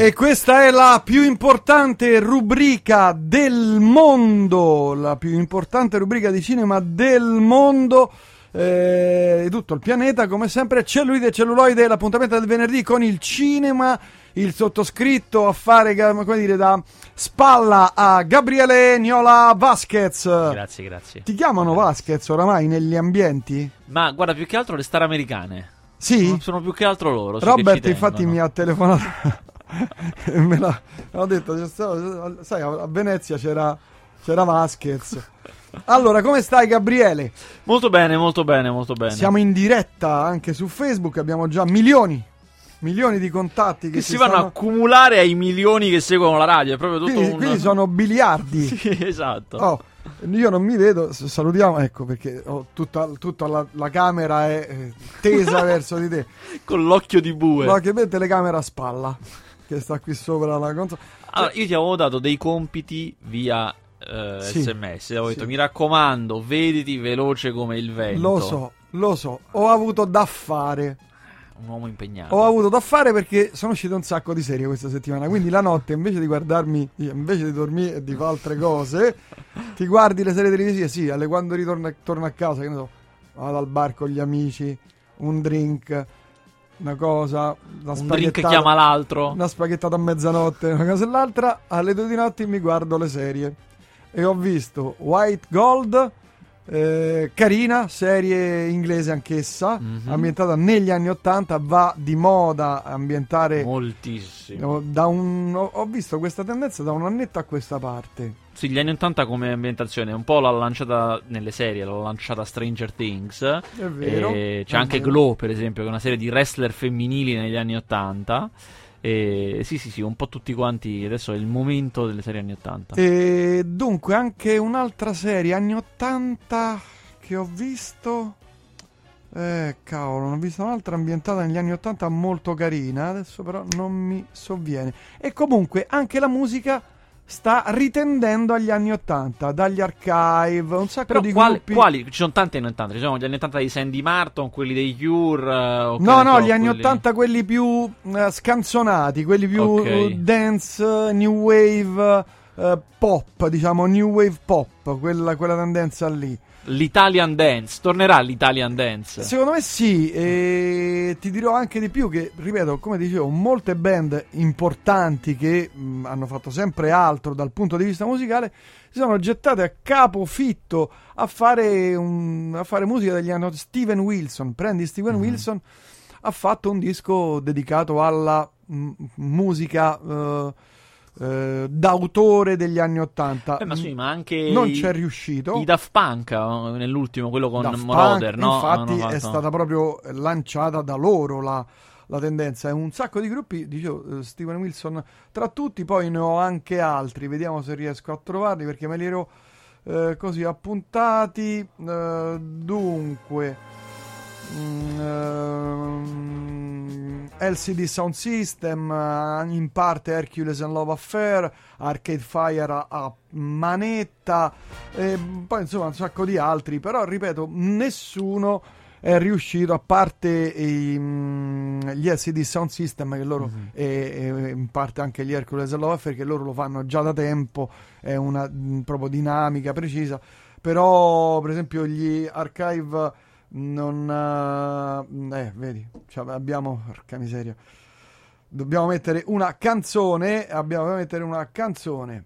E questa è la più importante rubrica del mondo, la più importante rubrica di cinema del mondo eh, di tutto il pianeta, come sempre cellulite e celluloide, l'appuntamento del venerdì con il cinema, il sottoscritto a fare, come dire, da spalla a Gabriele Niola Vasquez. Grazie, grazie. Ti chiamano Vasquez oramai negli ambienti? Ma guarda, più che altro le star americane. Sì? Sono, più che altro loro. Robert infatti mi ha telefonato me l'ha ho detto sai a Venezia c'era c'era Vasquez allora come stai Gabriele? Molto bene, molto bene, molto bene. siamo in diretta anche su Facebook abbiamo già milioni milioni di contatti che, che si vanno a stanno... accumulare ai milioni che seguono la radio. È proprio tutto quindi, un. quindi sono biliardi Sì, esatto. Oh, io non mi vedo, salutiamo, ecco perché ho tutta, tutta la, la camera è eh, tesa verso di te. Con l'occhio di bue. Che vede telecamera a spalla, che sta qui sopra la console. Allora, io ti avevo dato dei compiti via eh, Sì, sms. Avevo detto, sì. mi raccomando, vediti veloce come il vento. Lo so, lo so, ho avuto da fare. Un uomo impegnato. Ho avuto da fare perché sono uscite un sacco di serie questa settimana. Quindi la notte, invece di guardarmi, invece di dormire e di fare altre cose, ti guardi le serie televisive. Sì, alle quando ritorno torno a casa, che ne so, vado al bar con gli amici, un drink, una cosa, una un drink chiama l'altro. una spaghettata a mezzanotte, una cosa e l'altra. Alle due di notte mi guardo le serie. E ho visto White Gold, eh, carina, serie inglese anch'essa, Mhm. ambientata negli anni 80, va di moda ambientare... Moltissimo. un- ho visto questa tendenza da un annetto a questa parte. Sì, gli anni 80 come ambientazione, un po' l'ha lanciata nelle serie, l'ha lanciata Stranger Things. È vero. C'è è anche vero. Glow, per esempio, che è una serie di wrestler femminili negli anni 80. E sì, sì, sì, un po' tutti quanti. Adesso è il momento delle serie anni 80. E dunque anche un'altra serie anni 80 che ho visto. Eh, cavolo, ne ho visto un'altra ambientata negli anni 80 molto carina. Adesso però non mi sovviene. E comunque anche la musica sta ritendendo agli anni 80, dagli archive, un sacco Però di quali, gruppi. quali? Ci sono tanti anni 80. Ci sono gli anni 80 di Sandy Martin, quelli dei Cure. eh, No, no, so, gli anni quelli- 80 quelli più eh, scanzonati, quelli più Ok. eh, dance, new wave, eh, pop, diciamo, new wave pop, quella, quella tendenza lì. L'Italian Dance. Tornerà l'Italian Dance. Secondo me sì, e ti dirò anche di più che, ripeto, come dicevo, molte band importanti che mh, hanno fatto sempre altro dal punto di vista musicale si sono gettate a capofitto a fare, un- a fare musica degli anni Steven Wilson, prendi Steven Mhm. Wilson, ha fatto un disco dedicato alla mh, musica eh, eh, d'autore degli anni Ottanta. Eh, ma sì, ma anche. non i- c'è riuscito. I Daft Punk eh, nell'ultimo, quello con Daft Moroder, Punk, no? Infatti Hanno è stata proprio lanciata da loro la, la tendenza. È un sacco di gruppi, dicevo, eh, Steven Wilson tra tutti, poi ne ho anche altri. Vediamo se riesco a trovarli perché me li ero eh, così appuntati. Dunque, mm, ehm, LCD Sound System, eh, in parte Hercules and Love Affair, Arcade Fire a, a manetta, e poi insomma un sacco di altri, però ripeto, nessuno è riuscito, a parte i, mm, gli LCD Sound System, che loro, Mhm. e, e in parte anche gli Hercules and Love Affair, che loro lo fanno già da tempo, è una mm, proprio dinamica precisa, però per esempio gli Archive non... eh, eh, vedi, cioè, abbiamo... Porca miseria. Dobbiamo mettere una canzone, abbiamo da mettere una canzone.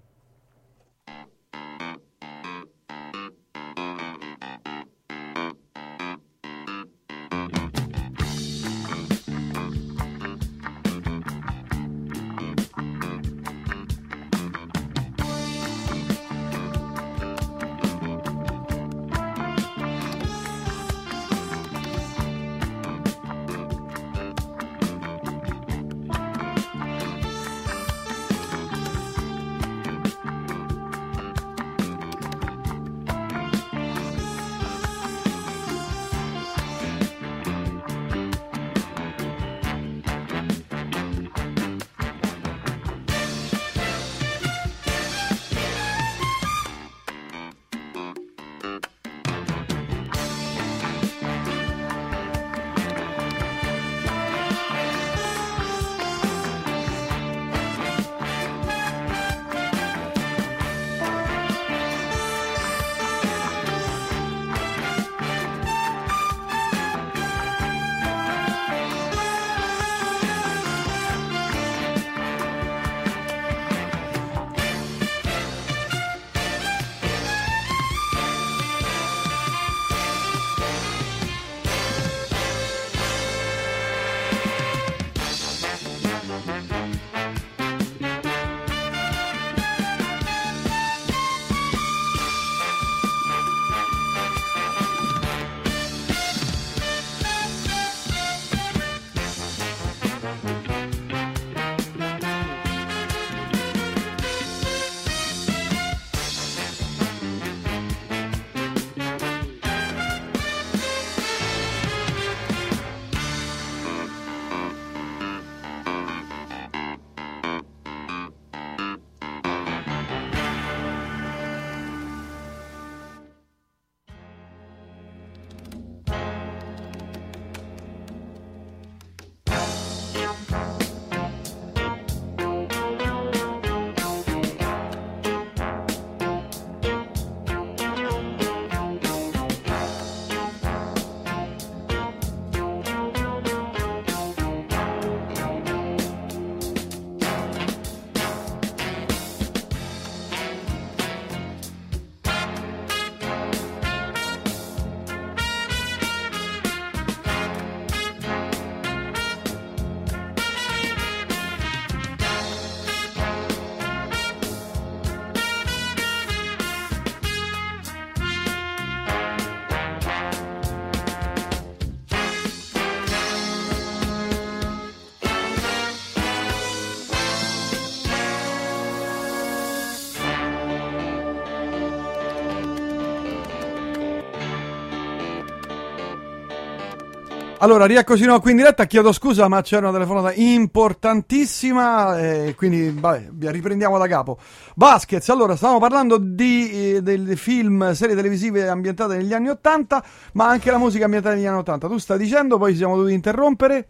Allora, rieccoci nuovo qui in diretta. Chiedo scusa, ma c'era una telefonata importantissima. E quindi, vabbè, riprendiamo da capo. Vasquez, allora, stavamo parlando di, eh, del film, serie televisive ambientate negli anni 80, ma anche la musica ambientata negli anni 80. Tu stai dicendo, poi ci siamo dovuti interrompere.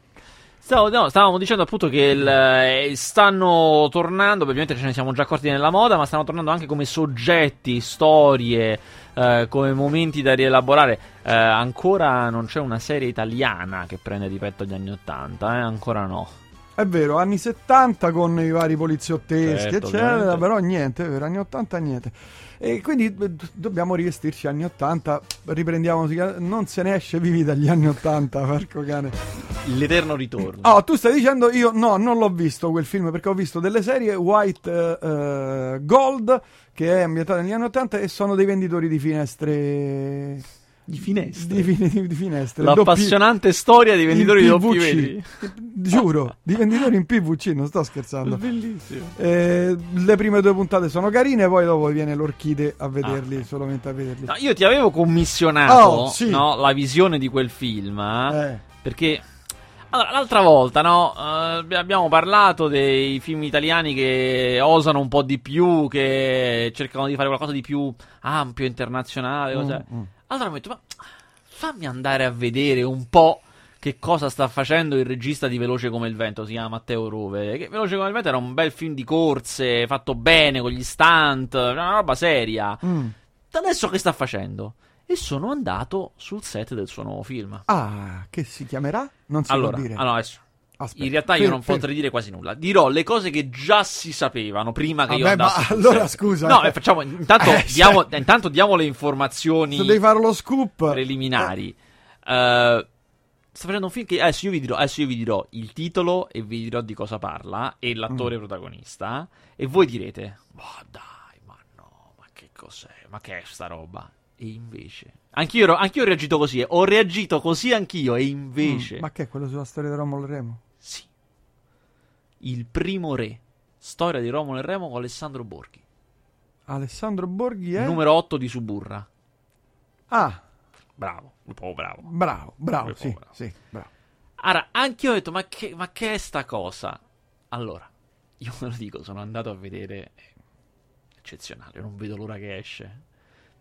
Stavo, no, stavamo dicendo appunto che il, eh, stanno tornando, ovviamente ce ne siamo già accorti nella moda, ma stanno tornando anche come soggetti, storie, eh, come momenti da rielaborare. Eh, ancora non c'è una serie italiana che prende di petto gli anni Ottanta, eh? ancora no. È vero, anni 70 con i vari poliziotteschi, Certo, eccetera, ovviamente. però niente, vero, anni 80 niente. E quindi eh, dobbiamo rivestirci anni 80, riprendiamo, non se ne esce vivi dagli anni 80, porco cane. L'eterno ritorno. Oh, tu stai dicendo io no, non l'ho visto quel film perché ho visto delle serie White eh, Gold che è ambientata negli anni 80 e sono dei venditori di finestre Di finestre. di, fi- di finestre L'appassionante storia dei venditori di doppi PVC. vetri. Giuro, di venditori in PVC, non sto scherzando. Bellissimo. Eh, le prime due puntate sono carine, poi dopo viene l'orchide a vederli, Ah. solamente a vederli. No, io ti avevo commissionato Oh, sì. no, la visione di quel film. eh, Eh, Perché allora, l'altra volta, no, eh, abbiamo parlato dei film italiani che osano un po' di più, che cercano di fare qualcosa di più ampio, internazionale. cos'è. mm, mm. Allora mi ho detto, ma fammi andare a vedere un po' che cosa sta facendo il regista di Veloce come il vento, si chiama Matteo Rove. Che Veloce come il vento era un bel film di corse, fatto bene, con gli stunt, una roba seria. Mm. Adesso che sta facendo? E sono andato sul set del suo nuovo film. Ah, che si chiamerà? Non si Allora, può dire. allora, adesso, Aspetta. in realtà io Fer- non fer- potrei dire quasi nulla. Dirò le cose che già si sapevano prima che io Vabbè, andassi ma allora set. scusa. No, eh. facciamo intanto, Eh, diamo, cioè, intanto diamo le informazioni se devi fare lo scoop. preliminari. Eh, sta facendo un film che adesso io, vi dirò, adesso io vi dirò il titolo e vi dirò di cosa parla e Mm. l'attore protagonista. E voi direte: Ma dai, ma no, ma che cos'è? Ma che è sta roba? E invece, anch'io, ero- anch'io ho reagito così. eh. Ho reagito così anch'io. E invece, Mm, Ma che è quello sulla storia di Romolo e Remo? sì, il primo re, storia di Romolo e Remo con Alessandro Borghi, Alessandro Borghi è... numero 8 di Suburra. Ah, Bravo, un po' bravo. bravo, bravo, sì, povero. sì, bravo. Allora, anche io ho detto, ma che, ma che è sta cosa? Allora, io ve lo dico, sono andato a vedere. Eccezionale, non vedo l'ora che esce.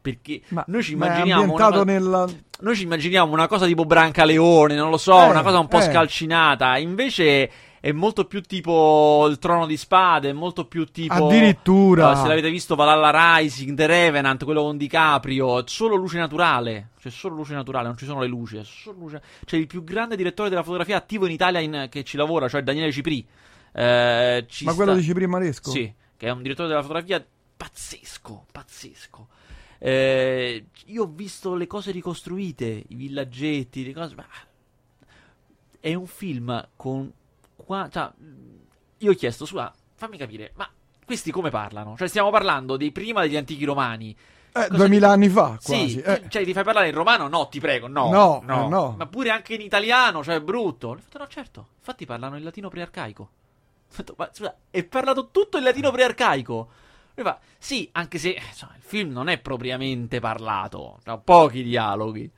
Perché Ma, noi ci immaginiamo. Una, co- nella... noi ci immaginiamo una cosa tipo Brancaleone, non lo so, Eh, una cosa un po' eh. scalcinata. Invece è molto più tipo il trono di spade, è molto più tipo. Addirittura. eh, se l'avete visto Valhalla Rising, The Revenant, quello con DiCaprio, solo luce naturale. C'è solo luce naturale, non ci sono le luci. Luce... C'è il più grande direttore della fotografia attivo in Italia in- che ci lavora, cioè Daniele Cipri. Eh, ci Ma quello sta- di Cipri Maresco? Sì, che è un direttore della fotografia pazzesco, pazzesco. Eh, io ho visto le cose ricostruite, i villaggetti, le cose. ma- È un film con. qua- cioè, io ho chiesto, scusa, fammi capire, ma questi come parlano? Cioè, stiamo parlando dei prima degli antichi romani. Eh, Cosa- 2000 anni fa, quasi. Sì, eh. ti- cioè, ti fai parlare in romano? No, ti prego, no. No, eh, no. Ma pure anche in italiano, cioè, è brutto. Ho detto, no, certo. Infatti parlano il latino prearcaico. Ho detto, ma scusa, è parlato tutto in latino prearcaico. Lui fa, sì, anche se insomma, il film non è propriamente parlato, ha pochi dialoghi.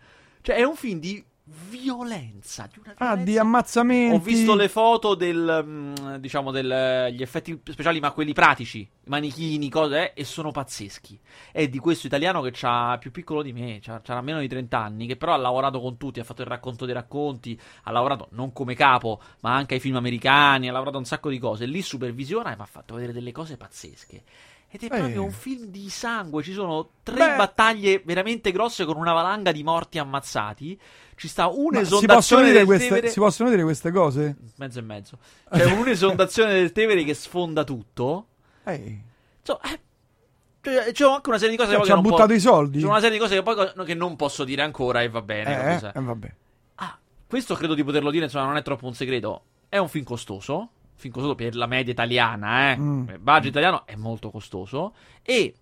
Cioè, è un film di violenza, di una Ah, violenza di ammazzamenti. ho visto le foto del, mm, diciamo, degli effetti speciali, ma quelli pratici, manichini, cose, eh, e sono pazzeschi. È di questo italiano che ha più piccolo di me, c'ha, c'ha meno di 30 anni, che però ha lavorato con tutti, ha fatto il racconto dei racconti, ha lavorato non come capo, ma anche ai film americani, ha lavorato un sacco di cose. Lì supervisiona e mi ha fatto vedere delle cose pazzesche. Ed è proprio Eh. un film di sangue. Ci sono tre Beh. battaglie veramente grosse con una valanga di morti ammazzati. Ci sta un'esondazione del queste, Tevere si possono dire queste cose? mezzo e mezzo. C'è un'esondazione del Tevere che sfonda tutto. Eh, Insomma, eh, cioè, c'è anche una serie di cose cioè, poi ci che ha buttato po- i soldi? C'è una serie di cose che poi che non posso dire ancora e va bene. eh, eh, vabbè. Ah, questo credo di poterlo dire, insomma, non è troppo un segreto. È un film costoso. Film costoso per la media italiana, eh. Mm. Il budget italiano è molto costoso. E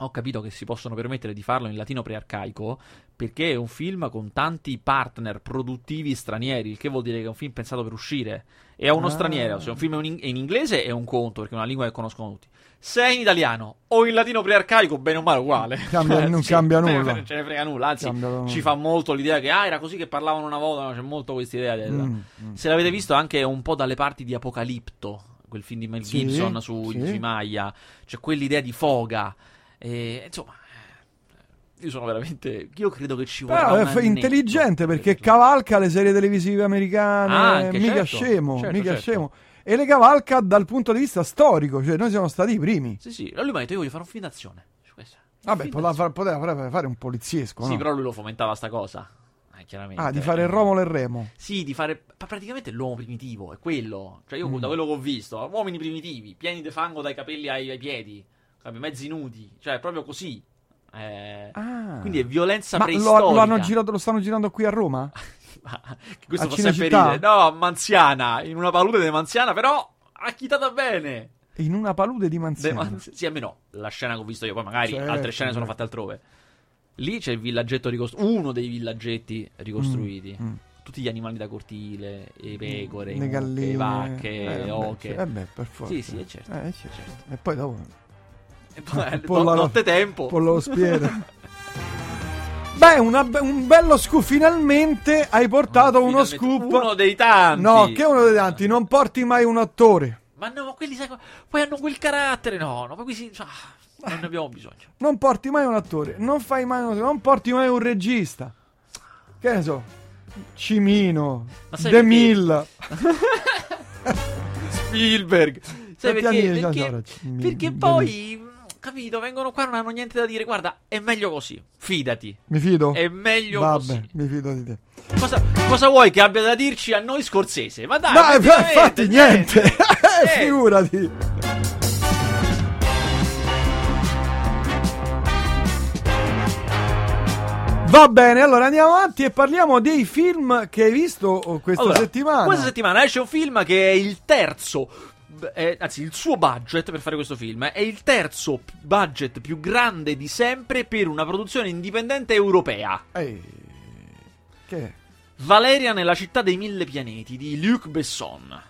ho capito che si possono permettere di farlo in latino prearcaico perché è un film con tanti partner produttivi stranieri, il che vuol dire che è un film pensato per uscire. E a uno Ah. straniero, se un film è in, è in inglese è un conto, perché è una lingua che conoscono tutti. Se è in italiano o in latino prearcaico, bene o male uguale. Cambia- non cambia ce ne nulla. frega- Ce ne frega nulla, anzi Cambia- ci fa molto l'idea che ah, era così che parlavano una volta, no, c'è molto questa idea. Mm, mm. Se l'avete visto anche un po' dalle parti di Apocalipto, quel film di Mel Sì, Gibson su, sì. Maya, c'è quell'idea di foga. E, insomma, eh, io sono veramente. Io credo che ci vorrà. Però è f- intelligente per perché cavalca le serie televisive americane, Ah, anche, mica certo. scemo, Certo, mica certo. scemo. E le cavalca dal punto di vista storico, cioè noi siamo stati i primi. Sì, sì. Lui mi ha detto: Io voglio fare un film d'azione. Vabbè, poteva, poteva fare- un poliziesco, Sì, no? però lui lo fomentava sta cosa. Eh, chiaramente. Ah, di fare il Romolo e Remo. Sì, di fare praticamente l'uomo primitivo, è quello. Cioè, io Mm. da quello che ho visto, uomini primitivi, pieni di fango dai capelli ai, ai piedi, mezzi nudi, cioè, proprio così. Eh, Ah. Quindi è violenza Ma preistorica. lo, lo hanno girato, lo stanno girando qui a Roma? che questo A fa sempre Cinecittà? ridere. No, Manziana, in una palude di Manziana, però acchitata bene. In una palude di De Manziano. Manzi- sì, almeno la scena che ho visto io, poi magari Certo, altre scene sono certo. fatte altrove. Lì c'è il villaggetto ricostruito, uno dei villaggetti ricostruiti. Mm, mm. Tutti gli animali da cortile, le pecore, le galline, le vacche, eh, le oche. eh beh, per forza. Sì, sì, è certo. Eh, certo. certo. E poi dopo E poi, un po' no- la- notte tempo. un po' lo spiede. Beh, una un bello scoop. Finalmente hai portato uno Finalmente scoop. Uno dei tanti. No, che uno dei tanti. Non porti mai un attore. Ma no, ma quelli sai, poi hanno quel carattere. No, no, poi qui si. ah, non ne abbiamo bisogno. Non porti mai un attore. Non fai mai un Non porti mai un regista. Che ne so. Cimino. Ma De perché? Mille. Spielberg. Sai perché? c'ha Perché, perché mi- poi, capito, vengono qua e non hanno niente da dire. Guarda, è meglio così. Fidati. Mi fido? È meglio Vabbè, così. mi fido di te. Cosa, cosa vuoi che abbia da dirci a noi Scorsese? Ma dai, No, infatti niente. Eh, Figurati. Va bene, allora andiamo avanti e parliamo dei film che hai visto oh, questa Allora, settimana. Questa settimana esce un film che è il terzo. Eh, anzi, il suo budget per fare questo film eh, è il terzo budget più grande di sempre per una produzione indipendente europea. Ehi, che? Valeria nella città dei mille pianeti di Luc Besson.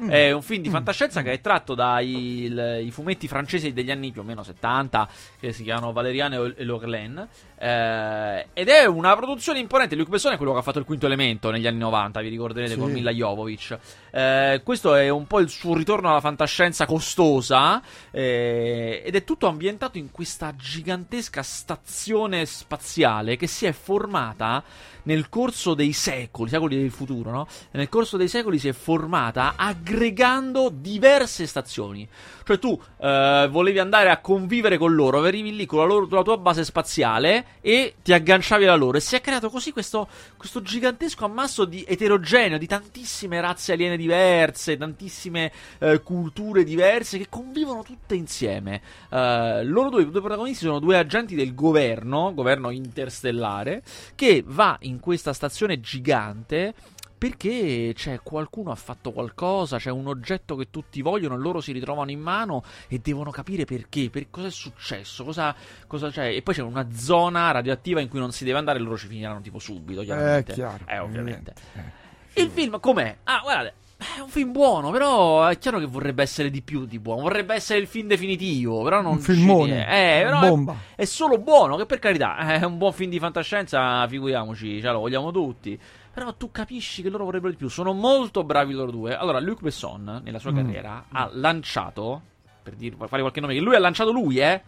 Mm. È un film di fantascienza che è tratto dai il- i fumetti francesi degli anni più o meno 70, che si chiamano Valeriane e e L'Orlaine. Eh, ed è una produzione imponente. Luc Besson è quello che ha fatto il quinto elemento negli anni 90, vi ricorderete, Sì. con Mila Jovovich. Eh, questo è un po' il suo ritorno alla fantascienza costosa. eh, ed è tutto ambientato in questa gigantesca stazione spaziale che si è formata nel corso dei secoli, secoli del futuro, no? Nel corso dei secoli si è formata aggregando diverse stazioni. Cioè tu eh, volevi andare a convivere con loro, arrivi lì con la, loro- con la tua base spaziale e ti agganciavi alla loro. E si è creato così questo, questo gigantesco ammasso di eterogeneo, di tantissime razze aliene diverse, tantissime eh, culture diverse che convivono tutte insieme. Eh, loro due, due protagonisti sono due agenti del governo, governo interstellare, che va in questa stazione gigante perché c'è qualcuno ha fatto qualcosa, c'è un oggetto che tutti vogliono e loro si ritrovano in mano e devono capire perché, per cosa è successo, cosa, cosa c'è. E poi c'è una zona radioattiva in cui non si deve andare e loro ci finiranno tipo subito, chiaramente. chiaro. Eh, ovviamente. evidente. Il film com'è? Ah, guardate, è un film buono, però è chiaro che vorrebbe essere di più di buono. Vorrebbe essere il film definitivo, però non Un filmone. Eh, però è- bomba. è solo buono, che per carità, è un buon film di fantascienza, figuriamoci, cioè, lo vogliamo tutti. Però tu capisci che loro vorrebbero di più. Sono molto bravi loro due. Allora, Luc Besson, nella sua Mm. carriera, ha lanciato, per dir- fare qualche nome, che lui ha lanciato lui, eh,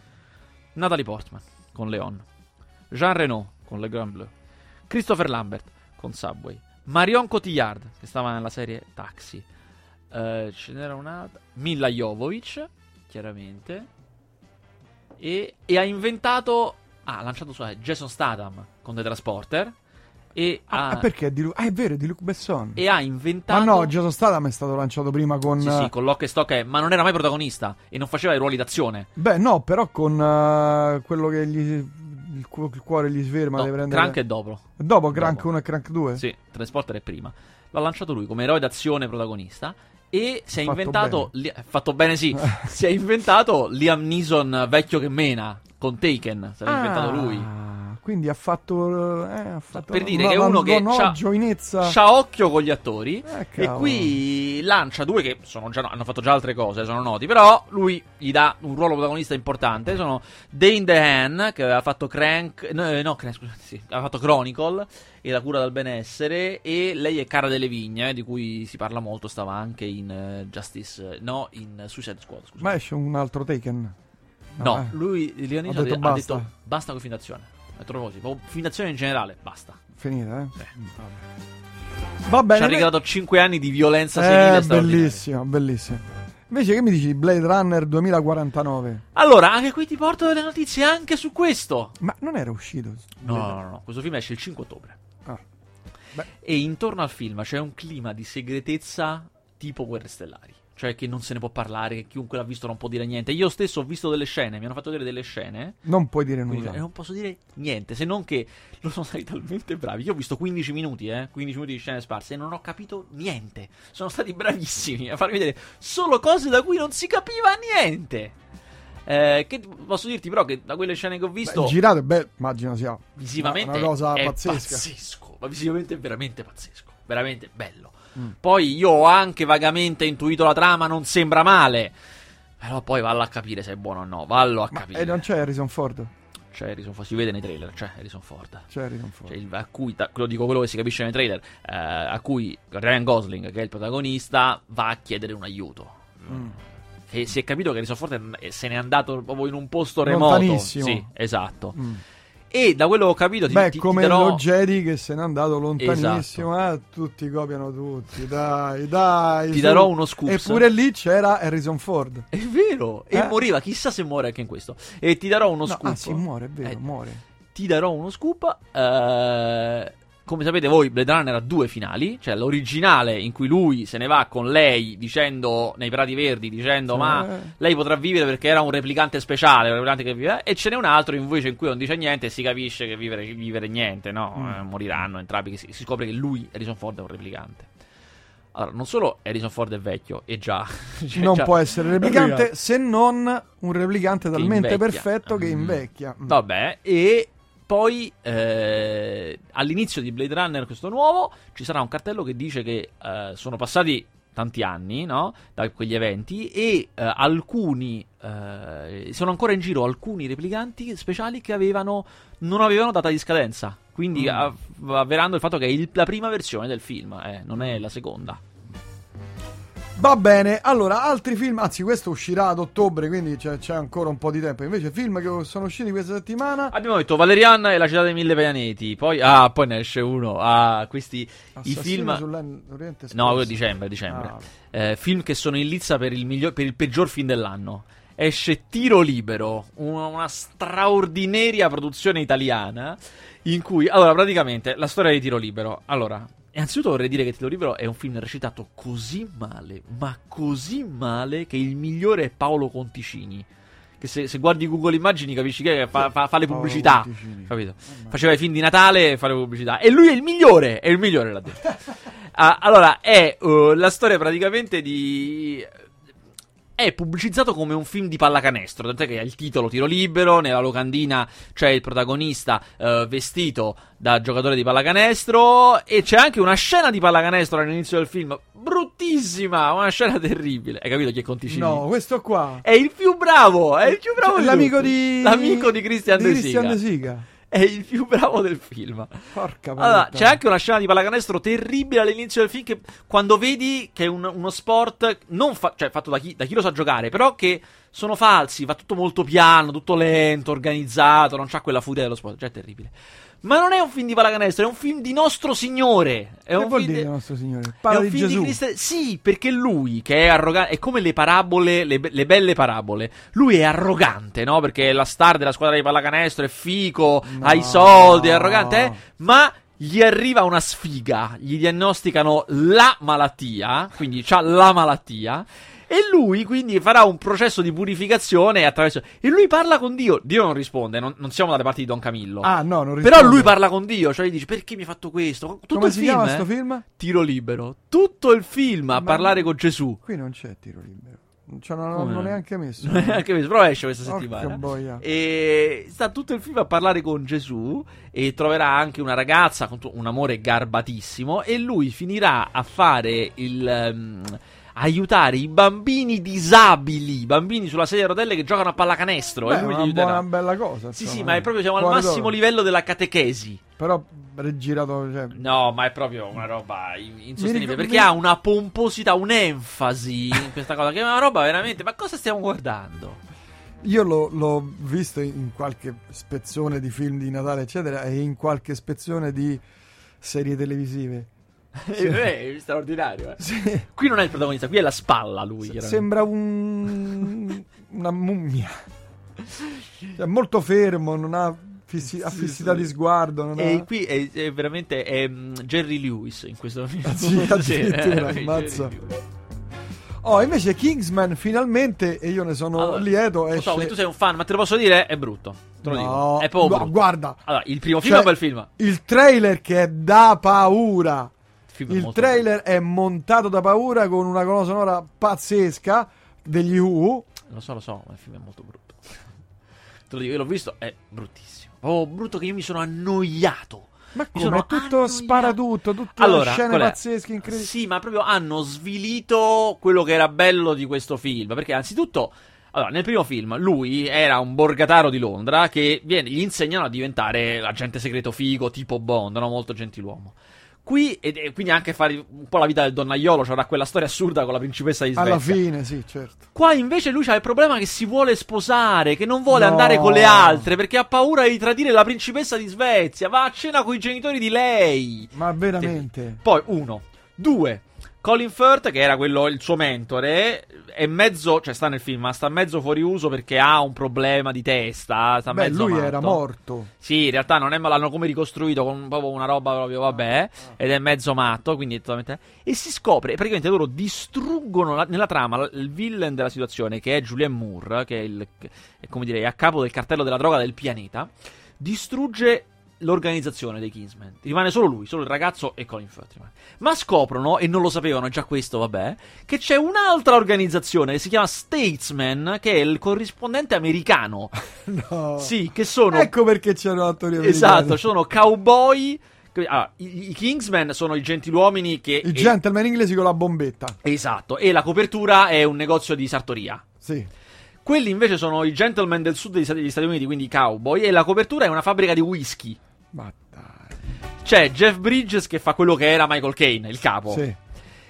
Natalie Portman, con Leon. Jean Reno, con Le Grand Bleu. Christopher Lambert, con Subway. Marion Cotillard, che stava nella serie Taxi. Eh, ce n'era un'altra. Mila Jovovich, chiaramente. E, e ha inventato. Ah, ha lanciato su Jason Statham con The Transporter. E, Ah, ha, perché è di Lu- ah, è vero, è di Luc Besson. e ha Ma inventato. no, Jason Statham è stato lanciato prima con... Sì, sì, con Lock e Stock, eh, ma non era mai protagonista e non faceva i ruoli d'azione. Beh, no, però con eh, quello che gli... Il, cu- il cuore gli sferma, No, prendere... Crank è dopo. Dopo Crank Dopo. 1 e Crank 2? Sì, Transporter è prima. L'ha lanciato lui come eroe d'azione protagonista. E si è Fatto inventato. Li- fatto bene, sì. si è inventato Liam Neeson vecchio che mena. con Taken, se l'ha inventato lui. Quindi ha fatto, eh, ha fatto per dire che è uno che c'ha, inizia... c'ha occhio con gli attori Eh, e qui lancia due che sono già, hanno fatto già altre cose, sono noti, però lui gli dà un ruolo protagonista importante. Sono Dane DeHaan che aveva fatto Crank, no, eh, no Crank, scusate, sì, aveva fatto Chronicle e La cura del benessere e lei è Cara delle Vigne, eh, di cui si parla molto, stava anche in eh, Justice, no, in Suicide Squad, scusa. Ma esce un altro Taken? No, eh. lui Leonisa Ha ha detto ha basta. detto basta con film d'azione. Ha detto proprio così, proprio film d'azione in generale, basta. Finita, eh? Sì. Va Ci bene. ha regalato 5 anni di violenza senile eh, straordinaria. bellissimo, bellissimo. Invece che mi dici di Blade Runner 2049? Allora, anche qui ti porto delle notizie anche su questo. Ma non era uscito? No, no, no, no, questo film esce il 5 ottobre. Ah. Beh, E intorno al film c'è un clima di segretezza tipo Guerre Stellari. Cioè che non se ne può parlare, che chiunque l'ha visto non può dire niente. Io stesso ho visto delle scene, mi hanno fatto vedere delle scene. non puoi dire nulla. e non posso dire niente, se non che lo sono stati talmente bravi. Io ho visto 15 minuti, eh, 15 minuti di scene sparse e non ho capito niente. Sono stati bravissimi a farmi vedere solo cose da cui non si capiva niente. Eh, che posso dirti però che da quelle scene che ho Beh, visto girato è bello, immagino sia visivamente una cosa è pazzesca. pazzesco, ma visivamente è veramente pazzesco, veramente bello. Mm. Poi io ho anche vagamente intuito la trama, non sembra male. Però poi vallo a capire se è buono o no, vallo a Ma capire. e non c'è Harrison Ford? C'è Harrison Ford, si vede nei trailer, c'è Harrison Ford. C'è Harrison Ford. Cioè, il- a cui, ta- quello dico quello che si capisce nei trailer, eh, a cui Ryan Gosling, che è il protagonista, va a chiedere un aiuto. Mm. E si è capito che Harrison Ford è- se n'è andato proprio in un posto remoto. Lontanissimo. Sì, esatto. Mm. E da quello che ho capito, ti, Beh, ti- ti come darò- lo Jedi che se n'è andato lontanissimo, Esatto. eh, tutti copiano tutti, dai, dai. Ti su. darò uno scoop. Eppure lì c'era Harrison Ford. È vero, e Eh? moriva, chissà se muore anche in questo. E ti darò uno No, scoop. ah, sì, muore, è vero, Eh, muore. Ti darò uno scoop. eh, come sapete voi, Blade Runner ha due finali. Cioè l'originale in cui lui se ne va con lei dicendo, nei prati verdi, dicendo Sì. ma lei potrà vivere perché era un replicante speciale, un replicante che vive. E ce n'è un altro invece in cui non dice niente e si capisce che vivere, vivere niente, no? Mm. Eh, moriranno entrambi, si, si scopre che lui, Harrison Ford, è un replicante. Allora, non solo Harrison Ford è vecchio, e già... cioè, non già- può essere replicante se non un replicante talmente invecchia. perfetto che Mm. invecchia. Mm. Vabbè, e poi eh, all'inizio di Blade Runner, questo nuovo, ci sarà un cartello che dice che eh, sono passati tanti anni, no? Da quegli eventi e eh, alcuni eh, sono ancora in giro alcuni replicanti speciali che avevano non avevano data di scadenza. Quindi Mm. av- avverando il fatto che è il- la prima versione del film, eh, non è la seconda. Va bene, allora, altri film, anzi questo uscirà ad ottobre, quindi c'è, c'è ancora un po' di tempo. Invece film che sono usciti questa settimana... Abbiamo detto Valerian e la città dei mille pianeti. Poi, ah, poi ne esce uno. Ah, questi i Assassino film. sull'Oriente No, quello Espresso. dicembre, dicembre. Ah, Eh, film che sono in lizza per il, miglior- per il peggior film dell'anno. Esce Tiro Libero, una, una straordinaria produzione italiana. In cui, allora, praticamente la storia di Tiro Libero. Allora, innanzitutto vorrei dire che Tiro Libero è un film recitato così male, ma così male che il migliore è Paolo Conticini. Che se, se guardi Google Immagini capisci che fa, fa- fa le pubblicità. Capito? Mamma Faceva i film di Natale e fa le pubblicità. E lui è il migliore, è il migliore là dentro. Ah, allora, è uh, la storia praticamente di. È pubblicizzato come un film di pallacanestro, tant'è che ha il titolo Tiro libero, nella locandina c'è il protagonista eh, vestito da giocatore di pallacanestro e c'è anche una scena di pallacanestro all'inizio del film, bruttissima, una scena terribile. Hai capito chi è Conticini? No, questo qua. È il più bravo, è il più bravo Cioè, di l'amico di... L'amico di Christian di De Christian Sica. De Sica. È il più bravo del film. Porca Allora, c'è anche una scena di pallacanestro terribile all'inizio del film che quando vedi che è un- uno sport non fa- cioè, fatto da chi, da chi lo sa giocare, però che sono falsi, va tutto molto piano, tutto lento, organizzato, non c'ha quella furia dello sport, cioè è terribile. Ma non è un film di pallacanestro, è un film di Nostro Signore. È Che un vuol film dire de- nostro signore? è Parla un di film Gesù. di Cristo. Sì, perché lui, che è arrogante, è come le parabole, le, be- le belle parabole. Lui è arrogante, no? Perché è la star della squadra di pallacanestro, è fico, No. ha i soldi, è arrogante, eh? ma gli arriva una sfiga. Gli diagnosticano la malattia, quindi c'ha la malattia. E lui quindi farà un processo di purificazione attraverso. E lui parla con Dio. Dio non risponde, non, non siamo dalle parti di Don Camillo. Ah, no, non Però risponde. lui parla con Dio, cioè gli dice perché mi hai fatto questo? Tutto Come il si film, chiama eh? sto film? Tiro libero. Tutto il film a Ma- parlare con Gesù. Qui non c'è tiro libero. Cioè, non Come l'ho no? neanche messo. Anche questo, però esce questa settimana. boia. E sta tutto il film a parlare con Gesù e troverà anche una ragazza con un amore garbatissimo e lui finirà a fare il ehm, aiutare i bambini disabili, i bambini sulla sedia a rotelle che giocano a pallacanestro Beh, e lui li una buona bella cosa. Sì, insomma, sì, ma è proprio siamo al massimo d'oro. livello della catechesi. Però rigirato, cioè, No, ma è proprio una roba in- insostenibile. ric- perché mi- ha una pomposità, un'enfasi in questa cosa. Che è una roba veramente. Ma cosa stiamo guardando? Io l'ho, l'ho visto in qualche spezzone di film di Natale, eccetera, e in qualche spezzone di serie televisive. è straordinario. eh. Sì, Qui non è il protagonista, qui è la spalla. Lui. chiaramente. sembra un, una mummia. Cioè, molto fermo, non ha fissi- ha Sì, fissità sì. di sguardo. E ha... qui è, è veramente è, mm, Jerry Lewis in questo film. Ah, sì, addirittura, è ammazza. Oh, invece Kingsman finalmente, e io ne sono Allora, lieto, Lo esce... so che tu sei un fan, ma te lo posso dire? È brutto. Te lo No, dico. È proprio brutto. guarda, Allora, il primo film Cioè, è un bel film. il trailer che è da paura. È Il trailer è montato da paura con una colonna sonora pazzesca degli Who. Lo so, lo so, ma il film è molto brutto. Te lo dico, io l'ho visto, è bruttissimo. Oh, brutto che io mi sono annoiato. Ma come? sono tutto annoiato. spara tutto, tutte Allora, scene pazzesche, incredibili. Sì, ma proprio hanno svilito quello che era bello di questo film. Perché anzitutto, allora, nel primo film, lui era un borgataro di Londra che viene- gli insegnano a diventare agente segreto figo, tipo Bond, no? molto gentiluomo. Qui, ed- e quindi anche fare un po' la vita del donnaiolo, c'era quella storia assurda con la principessa di Svezia. Alla fine, sì, certo. Qua invece lui ha il problema che si vuole sposare, che non vuole No. andare con le altre perché ha paura di tradire la principessa di Svezia. Va a cena con i genitori di lei. Ma veramente. Poi, uno. Due. Colin Firth, che era quello, il suo mentore, è mezzo, cioè sta nel film, ma sta mezzo fuori uso perché ha un problema di testa. Sta Beh, mezzo lui matto. era morto. Sì, in realtà non è ma l'hanno come ricostruito con proprio una roba proprio, vabbè, ed è mezzo matto, quindi è totalmente... E si scopre, praticamente loro distruggono la- nella trama il villain della situazione, che è Julian Moore, che è, il, è come dire, è a capo del cartello della droga del pianeta, distrugge l'organizzazione dei Kingsman. Rimane solo lui, solo il ragazzo e Colin Firth. rimane. Ma scoprono, e non lo sapevano già questo, vabbè, che c'è un'altra organizzazione che si chiama Statesman, che è il corrispondente americano. No. Sì, che sono... Ecco perché c'erano attori americani. Esatto, sono cowboy. ah, i, i Kingsmen sono i gentiluomini che. I gentleman inglesi con la bombetta. esatto, e la copertura è un negozio di sartoria. Sì. Quelli invece sono i gentleman del sud degli Stati, degli Stati Uniti, quindi i cowboy, e la copertura è una fabbrica di whisky. Ma dai. C'è Jeff Bridges che fa quello che era Michael Caine, il capo. Sì.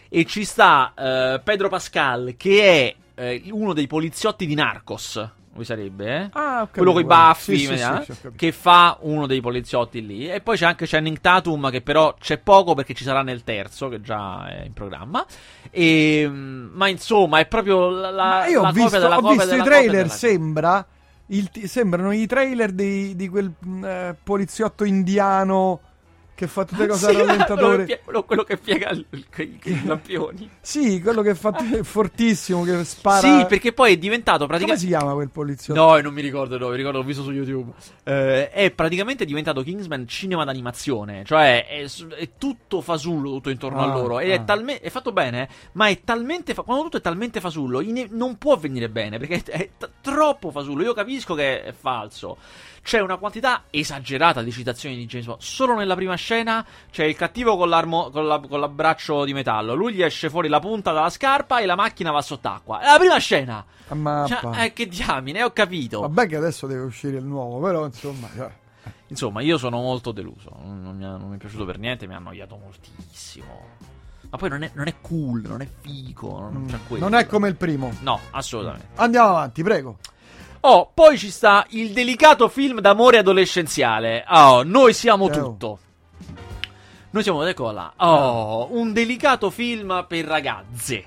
E ci sta eh, Pedro Pascal, che è eh, uno dei poliziotti di Narcos. Lui sarebbe, eh? Ah, ho quello con i baffi, Sì, sì, eh, sì, ho che fa uno dei poliziotti lì. E poi c'è anche Channing Tatum, che però c'è poco perché ci sarà nel terzo, che già è in programma. E, mm, ma insomma, è proprio la, la, io la ho visto, copia della ho copia visto i trailer, della- sembra. il ti- sembrano i trailer di, di quel mh, eh, poliziotto indiano che fa tutte le cose Sì, al rallentatore. quello, che- quello- quello che piega il- il- i lampioni. Sì, quello che fa è fortissimo, che spara. Sì, perché poi è diventato Come praticamente. si chiama quel poliziotto? No, non mi ricordo dove, ricordo, l'ho visto su YouTube. Eh, è praticamente diventato Kingsman cinema d'animazione, cioè è, è tutto fasullo tutto intorno Ah, a loro ed ah. è, talme- è fatto bene, ma è talmente fa- quando tutto è talmente fasullo ine- non può venire bene perché è, è t- troppo fasullo. Io capisco che è falso. C'è una quantità esagerata di citazioni di James Bond. Solo nella prima scena c'è il cattivo con, l'armo- con, la- con l'abbraccio di metallo. Lui gli esce fuori la punta dalla scarpa e la macchina va sott'acqua. È la prima scena. A mappa. Cioè, eh, che diamine, ho capito. Vabbè che adesso deve uscire il nuovo, però insomma... cioè, Insomma, io sono molto deluso. Non, mi, ha- non mi è piaciuto per niente, mi ha annoiato moltissimo. Ma poi non è, non è cool, non è figo, non, quello. non è come il primo. No, assolutamente. Andiamo avanti, prego. Oh, poi ci sta il delicato film d'amore adolescenziale. Oh, noi siamo oh. tutto. Noi siamo, ecco là. Oh, un delicato film per ragazze.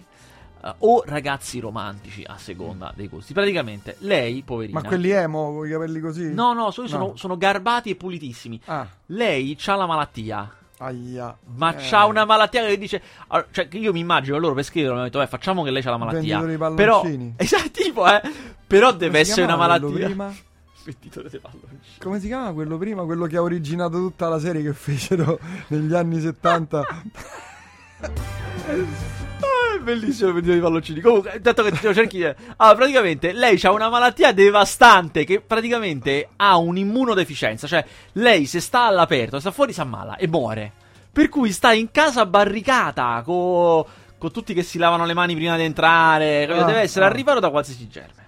Eh, o ragazzi romantici, a seconda dei gusti. Praticamente, lei, poverina. Ma quelli emo con i capelli così? No, no, sono, No. sono garbati e pulitissimi. Ah, Lei ha la malattia. Aia. Ma Eh. c'ha una malattia che dice. allora, Cioè, io mi immagino loro per scriverlo. Mi hanno detto, "Eh, facciamo che lei c'ha la malattia. Però. Esatto, tipo, eh. Però deve Come si essere una malattia. prima? Venditore di palloncini. Come si chiama quello prima? Quello che ha originato tutta la serie che fecero negli anni 70. Ah, Bellissimo il video di palloncini. Comunque, tanto che te lo cerchi. Allora, praticamente lei ha una malattia devastante che praticamente ha un'immunodeficienza. Cioè, lei se sta all'aperto, sta fuori, si ammala e muore. Per cui sta in casa barricata con, con tutti che si lavano le mani prima di entrare. Ah, Deve essere ah. al riparo da qualsiasi germe.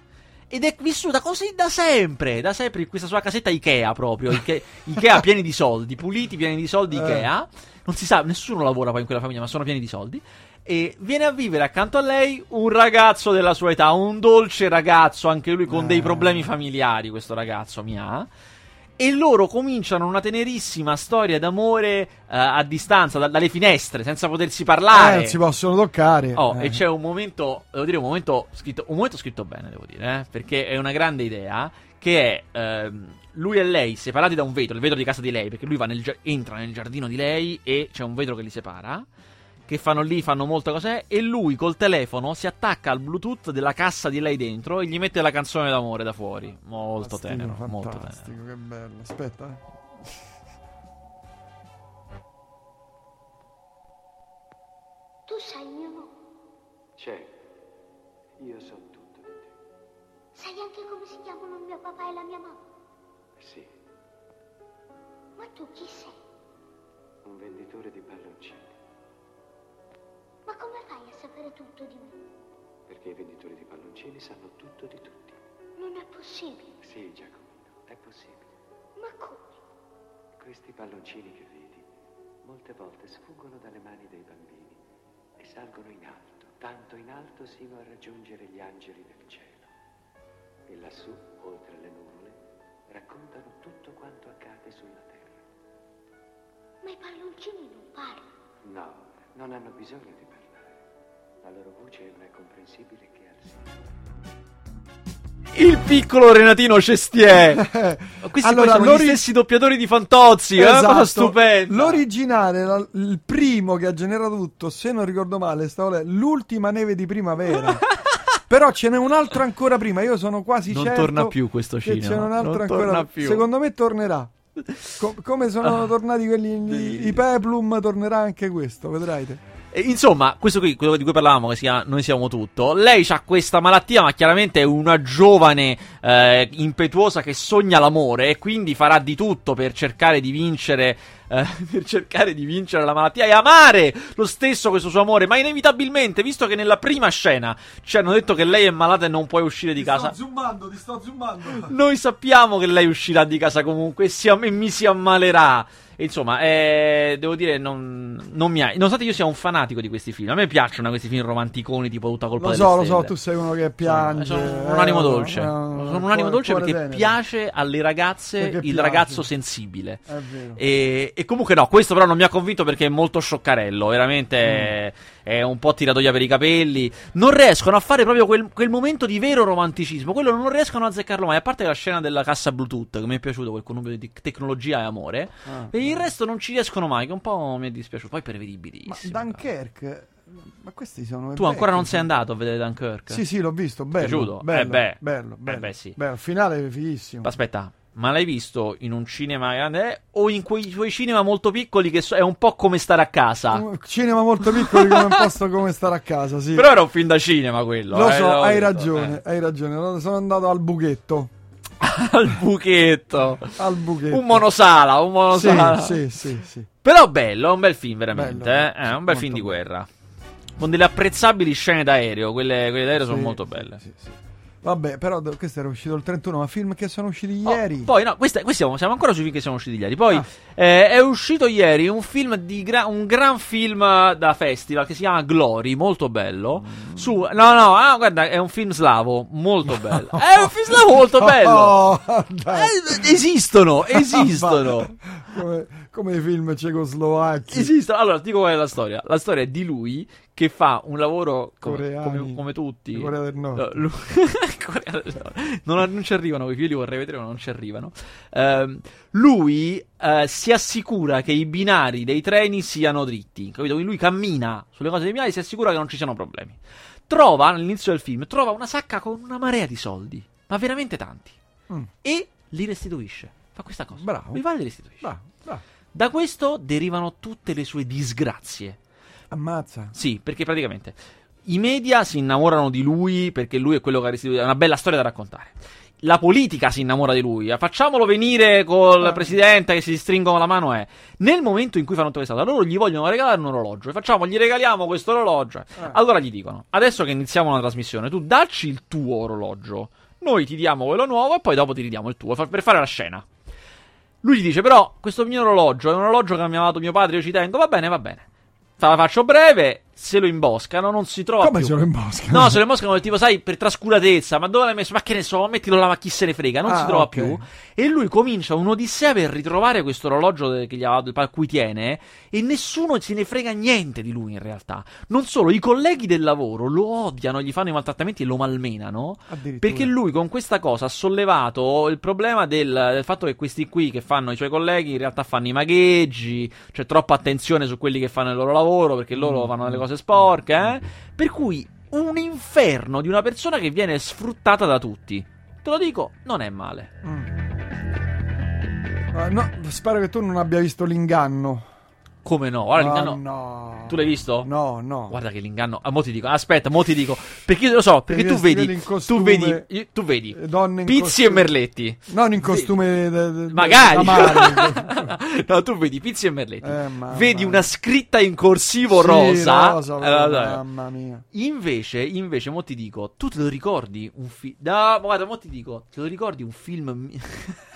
Ed è vissuta così da sempre, da sempre in questa sua casetta Ikea proprio, Ikea, Ikea pieni di soldi, puliti, pieni di soldi Eh. Ikea. Non si sa, nessuno lavora poi in quella famiglia, ma sono pieni di soldi. E viene a vivere accanto a lei un ragazzo della sua età, un dolce ragazzo, anche lui con dei Eh. problemi familiari, questo ragazzo mi ha. E loro cominciano una tenerissima storia d'amore eh, a distanza, da- dalle finestre, senza potersi Eh, parlare. non si possono toccare. Oh, Eh. e c'è un momento, devo dire, un momento scritto, un momento scritto bene, devo dire, eh, perché è una grande idea, che è ehm, lui e lei separati da un vetro, il vetro di casa di lei, perché lui va nel entra nel giardino di lei e c'è un vetro che li separa, che fanno lì, fanno molte cose, e lui col telefono si attacca al bluetooth della cassa di lei dentro e gli mette la canzone d'amore da fuori. Molto tenero, molto tenero. che bello. Aspetta, eh. Tu sai il mio nome, Certo, io so tutto di te. sai anche come si chiamano il mio papà e la mia mamma. Sì, Ma tu chi sei? un venditore di palloncini. Ma come fai a sapere tutto di me? Perché i venditori di palloncini sanno tutto di tutti. Non è possibile. Sì, Giacomino, è possibile. Ma come? Questi palloncini che vedi molte volte sfuggono dalle mani dei bambini e salgono in alto, tanto in alto sino a raggiungere gli angeli del cielo. E lassù, oltre le nuvole, raccontano tutto quanto accade sulla terra. Ma i palloncini non parlano. No, non hanno bisogno di. La loro voce non è comprensibile che al. Il piccolo Renatino Cestier! Questi Allora, sono l'ori- gli stessi doppiatori di Fantozzi, eh? Esatto. Cosa stupenda! L'originale, la- il primo che ha generato tutto, se non ricordo male, stavo le- l'ultima neve di primavera. Però ce n'è un altro ancora prima. Io sono quasi Non certo torna più questo cinema, c'è un altro non ancora. torna più. Secondo me tornerà. Co- come sono tornati quelli gli- i Peplum, tornerà anche questo, vedrai te. E, insomma, questo qui, quello di cui parlavamo, che si chiama Noi siamo tutto. Lei ha questa malattia, ma chiaramente è una giovane eh, impetuosa che sogna l'amore e quindi farà di tutto per cercare di vincere. eh, per cercare di vincere la malattia e amare lo stesso questo suo amore. Ma inevitabilmente, visto che nella prima scena ci hanno detto che lei è malata e non può uscire di casa. zoomando, ti sto zoomando. Noi sappiamo che lei uscirà di casa comunque e, si e mi si ammalerà. Insomma, eh, devo dire, non, non mi ha. Nonostante io sia un fanatico di questi film, a me piacciono questi film romanticoni, tipo tutta colpa Lo delle so, lo so, tu sei uno che piange. Sono eh, un animo dolce. eh, Sono un animo dolce perché tenero. piace alle ragazze Perché il piace. ragazzo sensibile. E, e comunque no, questo però non mi ha convinto perché è molto scioccarello, veramente è, è un po' tiratoia per i capelli. Non riescono a fare proprio quel, quel momento di vero romanticismo, quello non riescono a azzeccarlo mai, a parte la scena della cassa Bluetooth che mi è piaciuto, quel connubio di tecnologia e amore, Ah, e il resto non ci riescono mai, che un po' mi è dispiaciuto, poi Ma prevedibilissimo. Dunkerque, ma questi sono. Tu ancora vecchi, non sei sono- andato a vedere Dunkirk? Sì, sì, l'ho visto. Bello. Piaciuto? Bello, Eh beh. bello, Eh bello. beh, sì. Bello, finale è fighissimo. Aspetta, ma l'hai visto in un cinema grande eh, o in quei tuoi cinema molto piccoli che so- è un po' come stare a casa? Cinema molto piccolo come un posto come stare a casa, sì. Però era un film da cinema quello. Lo eh, so, hai detto, ragione, hai ragione. Sono andato al buchetto. eh. Al buchetto. Al buchetto. Un monosala, un Sì, monosala. sì, sì, sì. Però bello, è un bel film veramente. Bello, eh? È un bel film di bello. guerra. Con delle apprezzabili scene d'aereo. Quelle, quelle d'aereo sono Sì, molto belle. sì, sì. Vabbè, però questo era uscito il 31, ma film che sono usciti Oh, ieri. poi no, questa- qui siamo, siamo ancora sui film che sono usciti ieri. Poi Ah. eh, è uscito ieri un film di gra- un gran film da festival che si chiama Glory, molto bello. Mm. Su, no, no, ah, guarda, è un film slavo, molto bello. è un film slavo molto bello. Oh. Eh, esistono, esistono. come, come i film cecoslovacchi. Esistono. Allora, ti dico qual è la storia. La storia è di lui che fa un lavoro come, come- come tutti. Corea del Nord. Corea del Nord. Non, non ci arrivano, quei figli li vorrei vedere, ma non ci arrivano. Ehm, lui eh, si assicura che i binari dei treni siano dritti. Capito? Quindi lui cammina sulle cose dei binari e si assicura che non ci siano problemi. Trova, all'inizio del film, trova una sacca con una marea di soldi, ma veramente tanti. Mm. E li restituisce. Fa questa cosa. Bravo. Li va e li restituisce. Bravo, bravo. Da questo derivano tutte le sue disgrazie. Ammazza. Sì, perché praticamente I media si innamorano di lui perché lui è quello che ha restituito. È una bella storia da raccontare. La politica si innamora di lui. Facciamolo venire col Ah. presidente che si stringono la mano. È. Nel momento in cui fanno tutto questo, loro gli vogliono regalare un orologio. E facciamo, gli regaliamo questo orologio. Ah. Allora gli dicono: Adesso che iniziamo una trasmissione, tu dacci il tuo orologio. Noi ti diamo quello nuovo e poi dopo ti ridiamo il tuo per fare la scena. Lui gli dice: Però, questo mio orologio è un orologio che mi ha dato mio padre, io ci tengo. Va bene, va bene. Fa- La faccio breve. Se lo imboscano, non si trova Come più. se lo imboscano? No, se lo imboscano tipo, sai, per trascuratezza. Ma dove l'hai messo? Ma che ne so, mettilo là, ma chi se ne frega. Non Ah, si trova ok. più. E lui comincia un'odissea per ritrovare questo orologio che gli ha, a cui tiene. E nessuno se ne frega niente di lui, in realtà. Non solo, i colleghi del lavoro lo odiano, gli fanno i maltrattamenti e lo malmenano. Perché lui con questa cosa ha sollevato il problema del, del fatto che questi qui che fanno i suoi colleghi in realtà fanno i magheggi, c'è troppa attenzione su quelli che fanno il loro lavoro perché loro fanno delle cose sporche, eh? Per cui un inferno di una persona che viene sfruttata da tutti. Te lo dico, non è male. Ah, no, spero che tu non abbia visto l'inganno. Come no? Guarda l'inganno. no. Tu l'hai visto? No, no. Guarda che l'inganno. Ah, mo ti dico. Aspetta, mo ti dico. Perché io lo so, perché tu vedi. in Tu costume, vedi. Tu vedi. eh, in Pizzi costume- e merletti. Non in costume de- de- Magari. no, tu vedi Pizzi e Merletti. Eh, vedi una scritta in corsivo Sì, rosa. rosa, Eh, mamma mia. Invece, invece, mo ti dico, tu te lo ricordi un film. No, guarda, mo ti dico, te lo ricordi un film.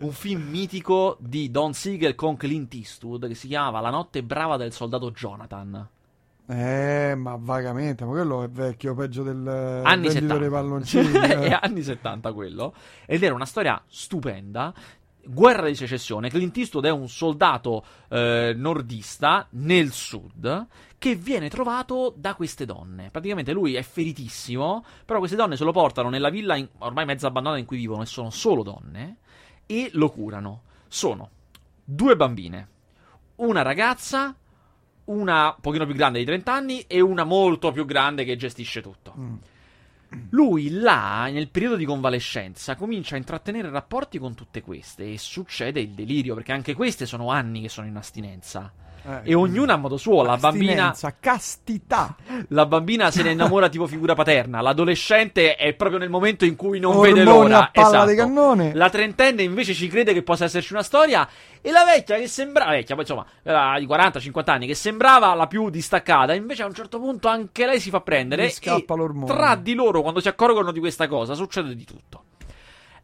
un film mitico di Don Siegel con Clint Eastwood che si chiamava La notte brava del soldato Jonathan. Eh, ma vagamente, ma quello è vecchio, peggio del Anni venditore 70. dei palloncini. È anni 70 quello. Ed era una storia stupenda. Guerra di secessione. Clint Eastwood è un soldato eh, nordista nel sud che viene trovato da queste donne. Praticamente lui è feritissimo, però queste donne se lo portano nella villa in- ormai mezza abbandonata in cui vivono e sono solo donne e lo curano. Sono due bambine, una ragazza, una un pochino più grande di 30 anni e una molto più grande che gestisce tutto. Mm. Lui là, nel periodo di convalescenza, comincia a intrattenere rapporti con tutte queste e succede il delirio, perché anche queste sono anni che sono in astinenza. Eh, E ognuna a modo suo, la bambina, castità. la bambina se ne innamora tipo figura paterna, l'adolescente è proprio nel momento in cui non vede Ormoni l'ora. a palla esatto. di cannone. La trentenne invece ci crede che possa esserci una storia. E la vecchia che sembrava, vecchia, poi insomma, era di 40-50 anni, che sembrava la più distaccata, invece a un certo punto anche lei si fa prendere. Gli scappa e l'ormone. Tra di loro, quando si accorgono di questa cosa, succede di tutto.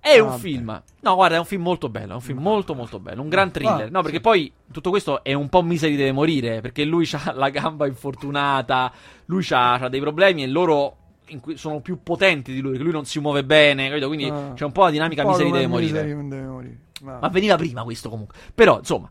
È un Vabbè. film. No, guarda, è un film molto bello. È un film molto, molto bello. Un gran thriller. Ah, No, perché poi tutto questo è un po' misery deve morire. Perché lui ha la gamba infortunata. Lui ha dei problemi e loro in cui sono più potenti di lui. Perché lui non si muove bene. capito? Quindi Ah. c'è un po' la dinamica come deve morire. Deve morire. Ah. Ma veniva prima questo comunque. Però, insomma.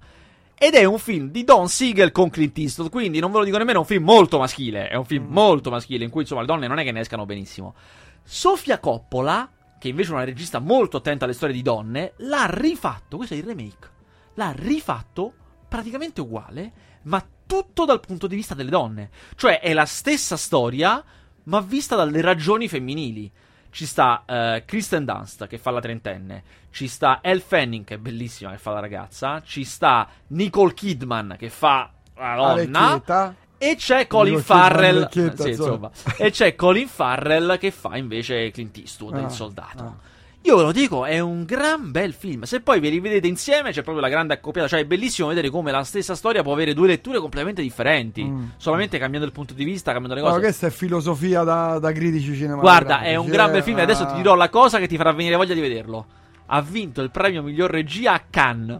Ed è un film di Don Siegel con Clint Eastwood, quindi non ve lo dico nemmeno, è un film molto maschile, è un film molto maschile in cui insomma le donne non è che ne escano benissimo. Sofia Coppola, che invece è una regista molto attenta alle storie di donne, l'ha rifatto, questo è il remake, l'ha rifatto praticamente uguale, ma tutto dal punto di vista delle donne. Cioè è la stessa storia, ma vista dalle ragioni femminili. Ci sta eh, Kristen Dunst che fa la trentenne, ci sta Elle Fanning che è bellissima che fa la ragazza, ci sta Nicole Kidman che fa la donna. E c'è Colin Farrell sì, insomma. e c'è Colin Farrell che fa invece Clint Eastwood, Ah, il soldato. ah. Io ve lo dico, è un gran bel film. Se poi ve li vedete insieme, c'è proprio la grande accoppiata. Cioè, è bellissimo vedere come la stessa storia può avere due letture completamente differenti. Mm. Solamente cambiando il punto di vista, cambiando le No, cose. questa è filosofia da, da critici cinematografici. Guarda, è un gran bel film. E adesso Ah. ti dirò la cosa che ti farà venire voglia di vederlo. Ha vinto il premio miglior regia a Cannes.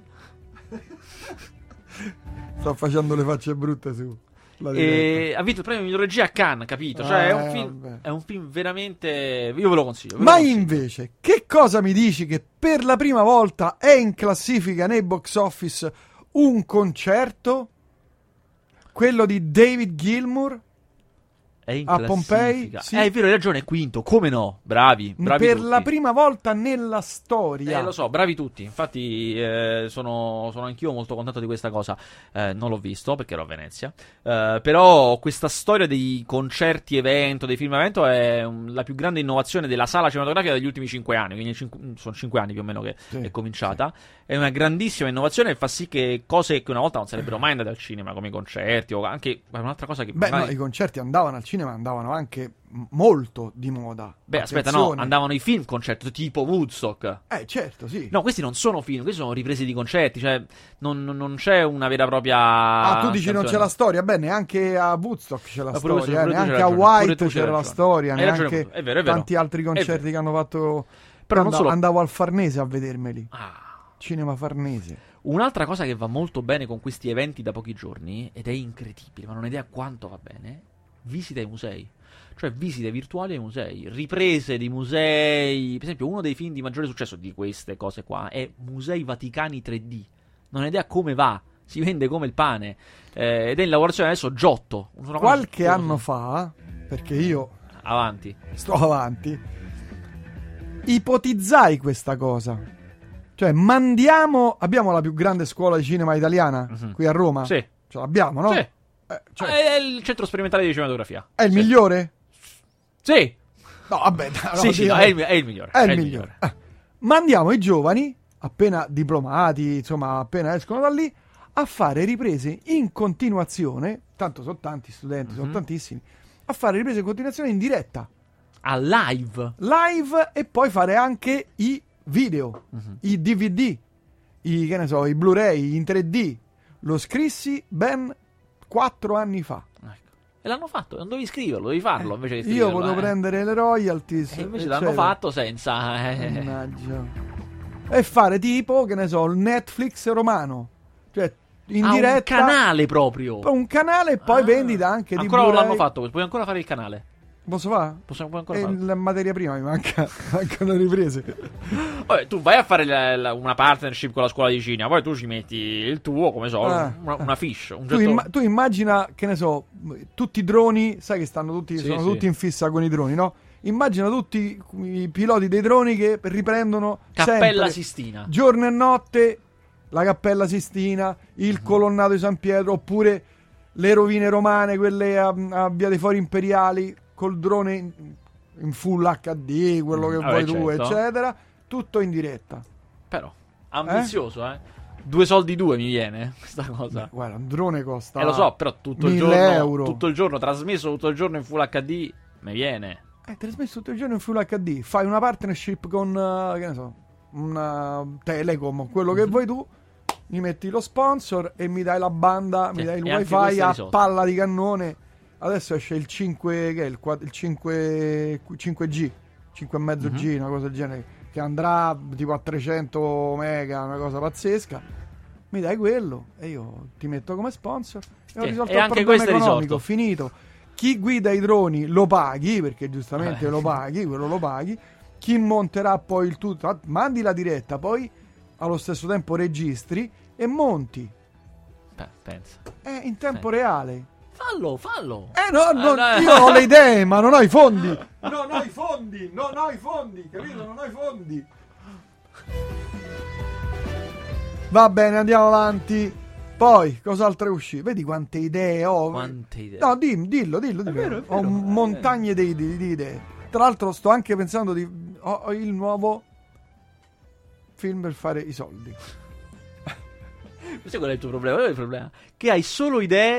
Sto facendo le facce brutte su. E ha vinto il premio miglior regia a Cannes, capito? Cioè, è un Eh, film. È un film veramente. Io ve lo consiglio. ve lo Ma consiglio. invece, che cosa mi dici che per la prima volta è in classifica nei box office un concerto? Quello di David Gilmour? È in a Pompei, sì. Eh, è vero, hai ragione, è quinto. Come no? Bravi, bravi per tutti. la prima volta nella storia. Eh, lo so, bravi tutti. Infatti, eh, sono, sono anch'io molto contento di questa cosa. Eh, non l'ho visto perché ero a Venezia. Eh, però, questa storia dei concerti evento, dei film evento, è un- la più grande innovazione della sala cinematografica degli ultimi cinque anni. Quindi, cinque- sono cinque anni più o meno che Sì, è cominciata. È una grandissima innovazione e fa sì che cose che una volta non sarebbero mai andate al cinema, come i concerti o anche un'altra cosa che. Beh, magari- no, i concerti andavano al cinema, andavano anche molto di moda. Beh, aspetta, no, Attenzione. andavano i film concerto tipo Woodstock. Eh, certo, sì. No, questi non sono film, questi sono riprese di concerti, cioè non, non- c'è una vera e propria. Ah, tu dici non c'è canzone. la storia? Beh, neanche a Woodstock c'è la pure questo- storia, eh, neanche a White c'era la storia, Hai neanche è vero, è vero. tanti altri concerti che hanno fatto. Però non Andavo- solo- andavo al Farnese a vedermeli. Ah. Cinema Farnese. Un'altra cosa che va molto bene con questi eventi da pochi giorni, ed è incredibile, ma non ho idea quanto va bene, visita ai musei. Cioè visite virtuali ai musei, riprese di musei. Per esempio, uno dei film di maggiore successo di queste cose qua è Musei Vaticani 3D. Non ho idea come va, si vende come il pane. Eh, ed è in lavorazione adesso Giotto. Cosa Qualche succosa. anno fa, perché io Avanti. sto avanti, ipotizzai questa cosa. Cioè, mandiamo. Abbiamo la più grande scuola di cinema italiana Mhm. qui a Roma? Sì. Ce l'abbiamo, no? Sì. Eh, cioè, È il centro sperimentale di cinematografia. è il Sì. migliore? Sì, No, vabbè, no, sì, sì, no, è, il, è il migliore. È il migliore. Eh, Mandiamo i giovani, appena diplomati, insomma, appena escono da lì, a fare riprese in continuazione. Tanto sono tanti studenti, sono Mhm. tantissimi. A fare riprese in continuazione in diretta, A live. live e poi fare anche i video, Mhm. i DVD, i, che ne so, i Blu-ray in 3D. Lo scrissi ben quattro anni fa. Ecco. E l'hanno fatto, non dovevi scriverlo, devi farlo invece di Io scriverlo. potevo eh. prendere le royalties. E invece eccetera. l'hanno fatto senza. eh. Mannaggia. E fare tipo, che ne so, il Netflix romano. Cioè, in Ha diretta. un canale proprio. un canale e poi Ah. vendita anche di Ancora non l'hanno fatto, puoi ancora fare il canale. Posso fare? Possiamo ancora E farlo. la materia prima mi manca, mancano le riprese. Vabbè, tu vai a fare la- la- una partnership con la scuola di cinema, poi tu ci metti il tuo, come so, Ah. una, una fish, un Tu, imma- tu immagina, che ne so, tutti i droni, sai che stanno tutti, Sì, sono sì. tutti in fissa con i droni, no? Immagina tutti i piloti dei droni che riprendono Cappella sempre, Sistina. giorno e notte la Cappella Sistina, il Mhm. colonnato di San Pietro, oppure le rovine romane, quelle a, a Via dei Fori Imperiali, col drone in, full HD, quello che Mm, vuoi tu, certo. eccetera, tutto in diretta. Però, ambizioso, eh? Due soldi due mi viene questa cosa. Guarda, un drone costa... Eh, lo so, però tutto il, 1000 giorno, euro. tutto il giorno, trasmesso tutto il giorno in Full HD, mi viene. Eh, trasmesso tutto il giorno in Full HD. Fai una partnership con, eh, che ne so, una Telecom, quello che Mhm. vuoi tu. Mi metti lo sponsor e mi dai la banda, mi Sì, dai il wifi a palla di cannone. Adesso esce il 5, che è il, qua- il 5, 5G, 5,5 G, Mhm. una cosa del genere, che andrà tipo a 300 mega, una cosa pazzesca. Mi dai quello e io ti metto come sponsor e ho risolto e il problema questo è economico, risolto. finito. Chi guida i droni lo paghi, perché giustamente Eh. lo paghi, quello lo paghi. Chi monterà poi il tutto, ah, mandi la diretta, poi allo stesso tempo registri e monti. Beh, pensa. Eh, in tempo Sì. reale. Fallo, fallo. Eh no, no, Eh, io ho le idee, ma non ho i fondi. Non ho i fondi, non ho i fondi, capito? Non ho i fondi. Va bene, andiamo avanti. Poi, cos'altro è uscito? Vedi quante idee ho. Quante idee. No, dim- dillo, dillo, dillo. vero, è Ho vero. montagne di, di- di idee. Tra l'altro sto anche pensando di... Ho, ho il nuovo film per fare i soldi. Questo qual è il tuo problema? Qual è il problema? Che hai solo idee